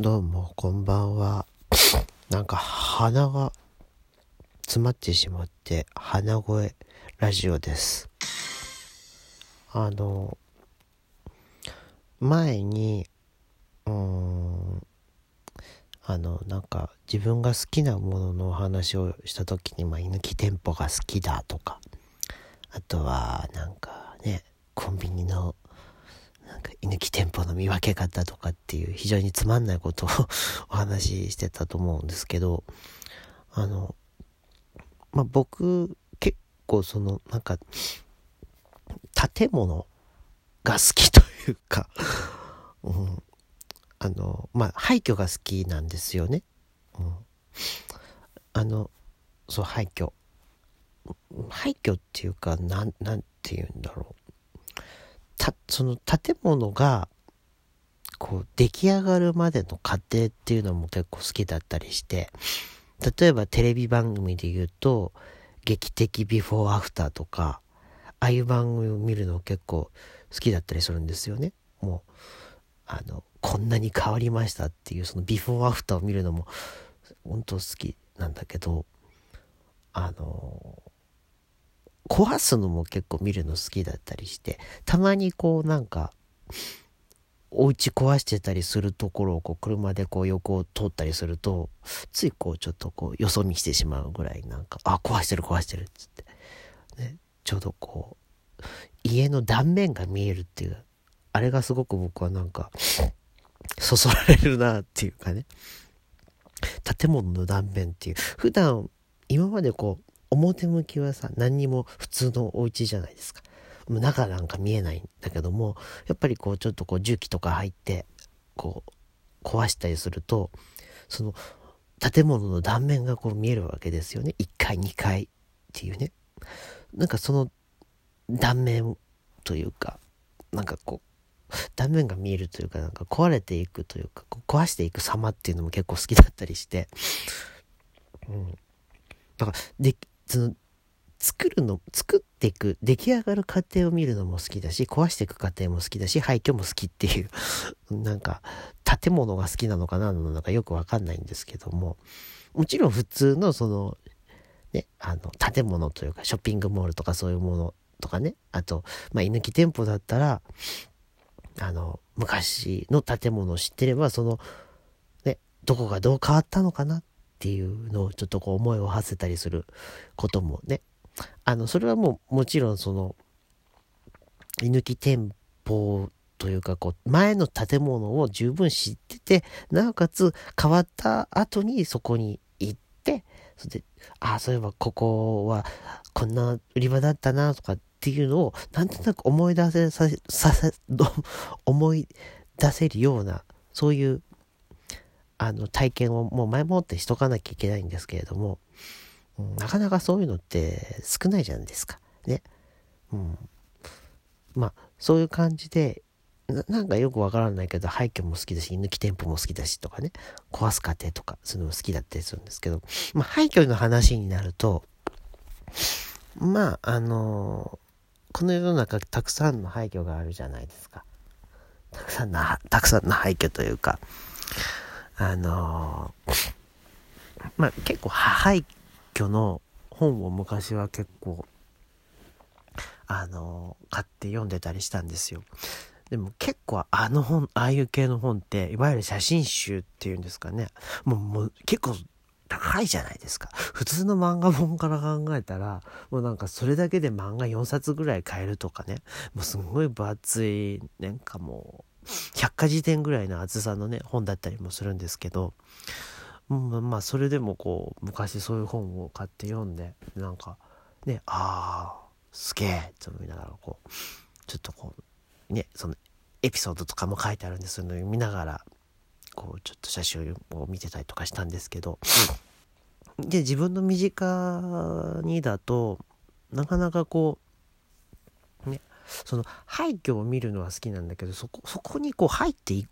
どうも、こんばんは。なんか鼻が詰まってしまって、鼻声ラジオです。あの、前に、うん、あの、なんか自分が好きなもののお話をした時に、まあ、居抜き店舗が好きだとか、あとは、なんかね、コンビニのか居抜き店舗の見分け方とかっていう非常につまんないことを お話ししてたと思うんですけど、あの、まあ、僕結構そのなんか建物が好きというか、うん、あの、まあ、廃墟が好きなんですよね。うん、あの、そう、廃墟。廃墟っていうか、なん、なんて言うんだろう。たその建物がこう出来上がるまでの過程っていうのも結構好きだったりして例えばテレビ番組で言うと「劇的ビフォーアフター」とかああいう番組を見るの結構好きだったりするんですよね。もうあのこんなに変わりましたっていうそのビフォーアフターを見るのも本当好きなんだけどあの壊すのも結構見るの好きだったりしてたまにこうなんかお家壊してたりするところをこう車でこう横を通ったりするとついこうちょっとこうよそ見してしまうぐらいなんかあ壊してる壊してるっつって、ね、ちょうどこう家の断面が見えるっていうあれがすごく僕はなんかそそられるなっていうかね。建物の断面っていう。普段今までこう表向きはさ何にも普通のお家じゃないですか。中なんか見えないんだけどもやっぱりこうちょっとこう重機とか入ってこう壊したりするとその建物の断面がこう見えるわけですよね。1階2階っていうね。なんかその断面というかなんかこう断面が見えるというかなんか壊れていくというかこう壊していく様っていうのも結構好きだったりして。うん。だからでその作るの作っていく出来上がる過程を見るのも好きだし壊していく過程も好きだし廃墟も好きっていう なんか建物が好きなのかなのなんかよくわかんないんですけどももちろん普通のそのねあの建物というかショッピングモールとかそういうものとかねあとまあ居抜き店舗だったらあの昔の建物を知ってればそのねどこがどう変わったのかなっていうのをちょっとこう思いを馳せたりすることもね。あのそれはもうもちろんその居抜き店舗というかこう前の建物を十分知っててなおかつ変わった後にそこに行ってそれでああそういえばここはこんな売り場だったなとかっていうのをなんとなく思い出せささせ思い出せるようなそういうあの体験をもう前もってしとかなきゃいけないんですけれども、うん、なかなかそういうのって少ないじゃないですか。ね。うん。まあ、そういう感じで、なんかよくわからないけど、廃墟も好きだし、居抜き店舗も好きだしとかね、壊す過程とか、そういうのも好きだったりするんですけど、まあ、廃墟の話になると、まあ、あのこの世の中たくさんの廃墟があるじゃないですか。たくさんの、たくさんの廃墟というか、あのまあ結構廃墟の本を昔は結構あの買って読んでたりしたんですよ。でも結構あの本、ああいう系の本って、いわゆる写真集っていうんですかね。もうもう結構高いじゃないですか。普通の漫画本から考えたら、もうなんかそれだけで漫画4冊ぐらい買えるとかね。もうすんごい分厚い、なんかもう、百科事典ぐらいの厚さのね、本だったりもするんですけど、うん、まあそれでもこう、昔そういう本を買って読んで、なんか、ね、ああ、すげえって思いながらこう、ちょっとこう、ね、そのエピソードとかも書いてあるんで、そういうのを見ながら、こう、ちょっと写真を見てたりとかしたんですけど、で、自分の身近にだと、なかなかこう、ね、その廃墟を見るのは好きなんだけど、そこ、そこにこう入ってい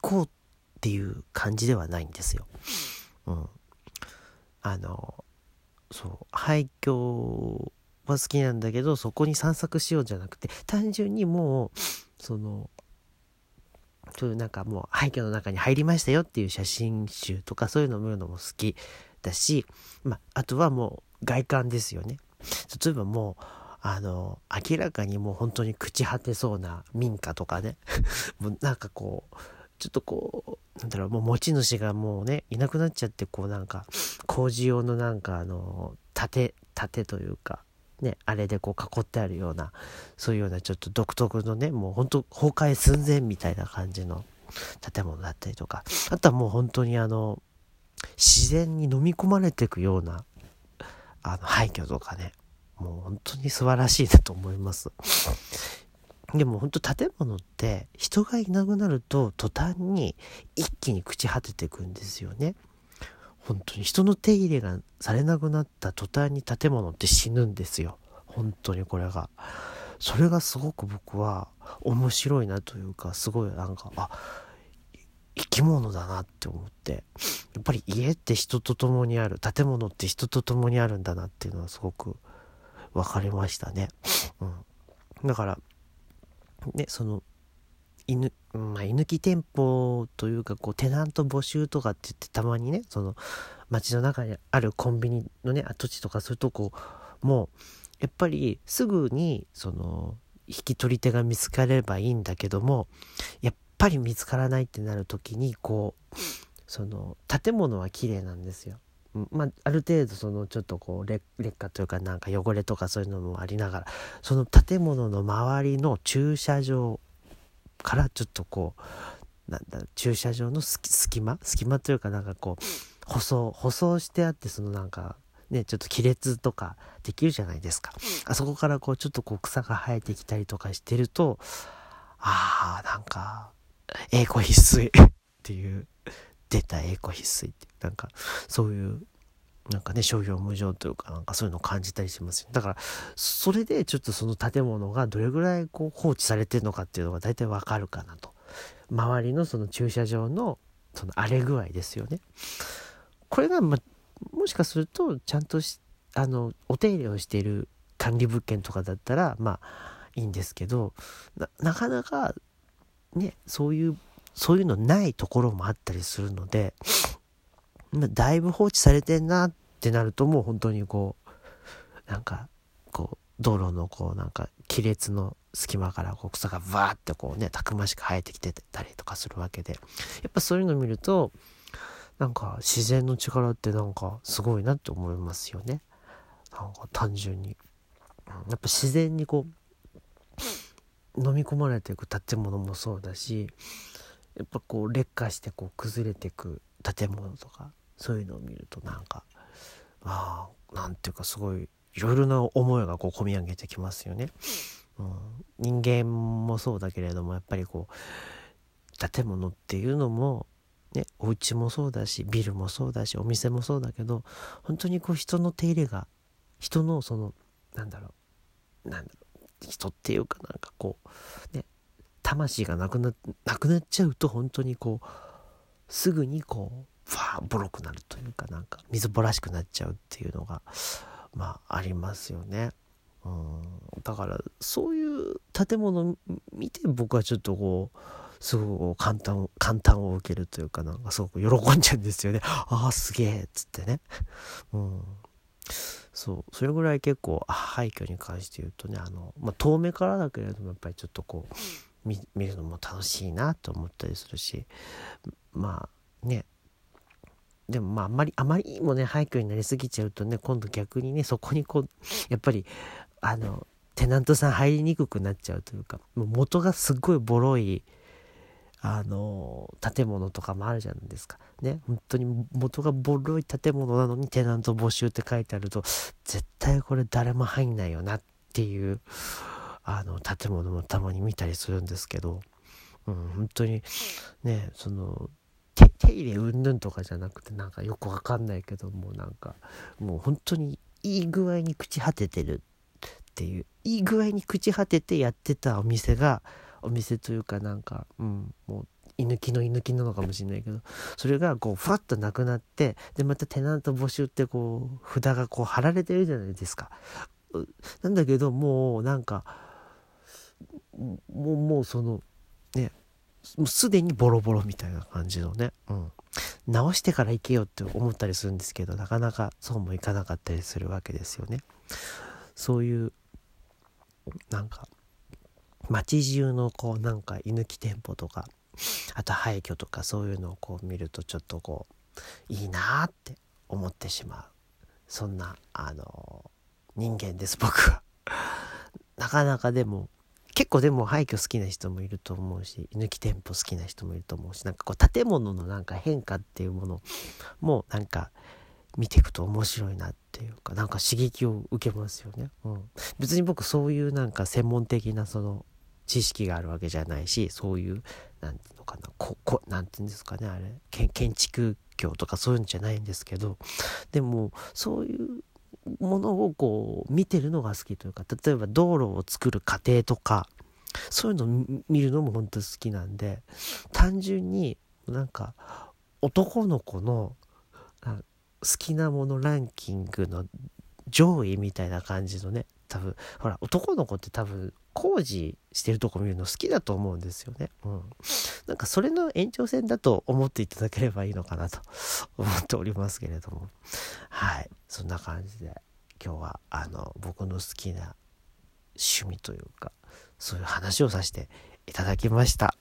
こうっていう感じではないんですよ。うん。あの、そう、廃墟は好きなんだけど、そこに散策しようじゃなくて、単純にもう、その、そういうなんかもう廃墟の中に入りましたよっていう写真集とかそういうのを見るのも好きだし、まあ、あとはもう外観ですよね。例えばもう、あの、明らかにもう本当に朽ち果てそうな民家とかね、もうなんかこう、ちょっとこう、なんだろう、もう持ち主がもうね、いなくなっちゃって、こうなんか、工事用のなんかあの、盾、盾というか、ね、あれでこう囲ってあるような、そういうようなちょっと独特のね、もう本当崩壊寸前みたいな感じの建物だったりとか、あとはもう本当にあの、自然に飲み込まれていくような、あの、廃墟とかね、もう本当に素晴らしいだと思います。でも本当建物って人がいなくなると途端に一気に朽ち果てていくんですよね。本当に人の手入れがされなくなった途端に建物って死ぬんですよ。本当にこれが。それがすごく僕は面白いなというか、すごいなんか、あ、生き物だなって思って、やっぱり家って人と共にある、建物って人と共にあるんだなっていうのはすごく分かりましたね。うん。だから、ね、その、犬、まあ、居抜き店舗というか、こう、テナント募集とかって言ってたまにね、その、街の中にあるコンビニのね、跡地とかそういうとこも、やっぱりすぐに、その、引き取り手が見つかればいいんだけども、やっぱり見つからないってなる時に、こう、その、建物は綺麗なんですよ。まあ、ある程度そのちょっとこう劣化というかなんか汚れとかそういうのもありながらその建物の周りの駐車場からちょっとこうなんだ駐車場の隙間？隙間というかなんかこう舗装舗装してあってそのなんかねちょっと亀裂とかできるじゃないですか。あそこからこうちょっとこう草が生えてきたりとかしてるとああなんか栄光必須っていう出た栄光必須って。なんかそういうなんかね商業無常というかなんかそういうのを感じたりしますだからそれでちょっとその建物がどれぐらいこう放置されてるのかっていうのが大体わかるかなと。周りのその駐車場のその荒れ具合ですよね。これが、ま、もしかするとちゃんとあのお手入れをしている管理物件とかだったらまあいいんですけどなかなかねそういうそういうのないところもあったりするので、だいぶ放置されてんなってなるともう本当にこう、なんか、こう、道路のこうなんか亀裂の隙間からこう草がバーってこうね、たくましく生えてきてたりとかするわけで、やっぱそういうの見ると、なんか自然の力ってなんかすごいなって思いますよね。なんか単純に。やっぱ自然にこう、飲み込まれていく建物もそうだし、やっぱこう劣化してこう崩れてく建物とかそういうのを見るとなんかああなんていうかすごいいろいろな思いがこう込み上げてきますよね。うん、人間もそうだけれどもやっぱりこう建物っていうのもねお家もそうだしビルもそうだしお店もそうだけど本当にこう人の手入れが人のそのなんだろうなんだろう人っていうかなんかこうね魂がなくななくなっちゃうと本当にこうすぐにこうファーボロくなるというかなんか水ぼらしくなっちゃうっていうのがまあありますよね。うん、だからそういう建物見て僕はちょっとこうすごく簡単簡単を受けるというかなんかすごく喜んじゃうんですよね。ああすげえっつってね。うん。そうそれぐらい結構廃墟に関して言うとねあの、まあ、遠目からだけれどもやっぱりちょっとこう見るのも楽しいなと思ったりするしまあね。でもまああんまりあまりにもね廃墟になりすぎちゃうとね今度逆にねそこにこう やっぱりあのテナントさん入りにくくなっちゃうというかもう元がすっごいボロいあの建物とかもあるじゃないですか。ね。本当に元がボロい建物なのにテナント募集って書いてあると絶対これ誰も入んないよなっていうあの建物もたまに見たりするんですけど、うん、本当にねその手手入れうんぬんとかじゃなくてなんかよくわかんないけどもなんかもう本当にいい具合に朽ち果ててるっていういい具合に朽ち果ててやってたお店がお店というかなんか、うん、もう居抜きの居抜きなのかもしれないけどそれがこうふわっとなくなってでまたテナント募集ってこう札がこう貼られてるじゃないですか。なんだけどもうなんかもうもうそのねもうすでにボロボロみたいな感じのね、うん、直してから行けよって思ったりするんですけどなかなかそうもいかなかったりするわけですよね。そういうなんか街中のこうなんか居抜き店舗とかあと廃墟とかそういうのをこう見るとちょっとこういいなって思ってしまうそんなあの人間です僕は。なかなかでも結構でも廃墟好きな人もいると思うし居抜き店舗好きな人もいると思うしなんかこう建物のなんか変化っていうものもなんか見ていくと面白いなっていうかなんか刺激を受けますよね。うん、別に僕そういうなんか専門的なその知識があるわけじゃないしそういう何て言うのかなここなんて言うんですかねあれ建築業とかそういうんじゃないんですけどでもそういうものをこう見てるのが好きというか例えば道路を作る過程とかそういうのを見るのも本当好きなんで単純になんか男の子の好きなものランキングの上位みたいな感じのね多分ほら男の子って多分工事してるとこ見るの好きだと思うんですよね。うん。なんかそれの延長線だと思っていただければいいのかなと思っておりますけれども。はい。そんな感じで今日はあの僕の好きな趣味というかそういう話をさせていただきました。